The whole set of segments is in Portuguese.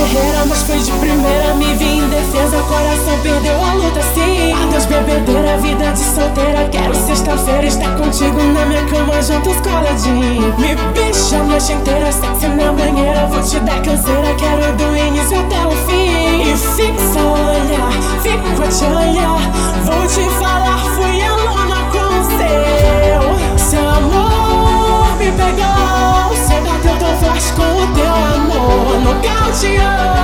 guerreira, mas foi de primeira. Me vi em defesa, coração perdeu a luta, sim. Adeus, bebedeira, vida de solteira. Quero sexta-feira estar contigo na minha cama, juntos coladinho. Me bicha a noite inteira, sexy na banheira. Vou te dar canseira, quero do início até o see you.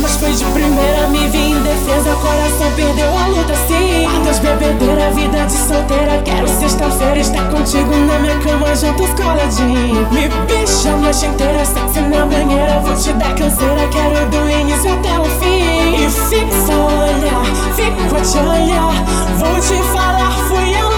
Mas foi de primeira. Me vi em defesa, coração perdeu a luta, sim. Adeus, bebedeira, vida de solteira. Quero sexta-feira estar contigo na minha cama, juntos coladinho. Me bicha a noite inteira, sexy na banheira. Vou te dar canseira, quero do início até o fim. E fixa olhar, fico te olhar. Vou te falar, fui alone.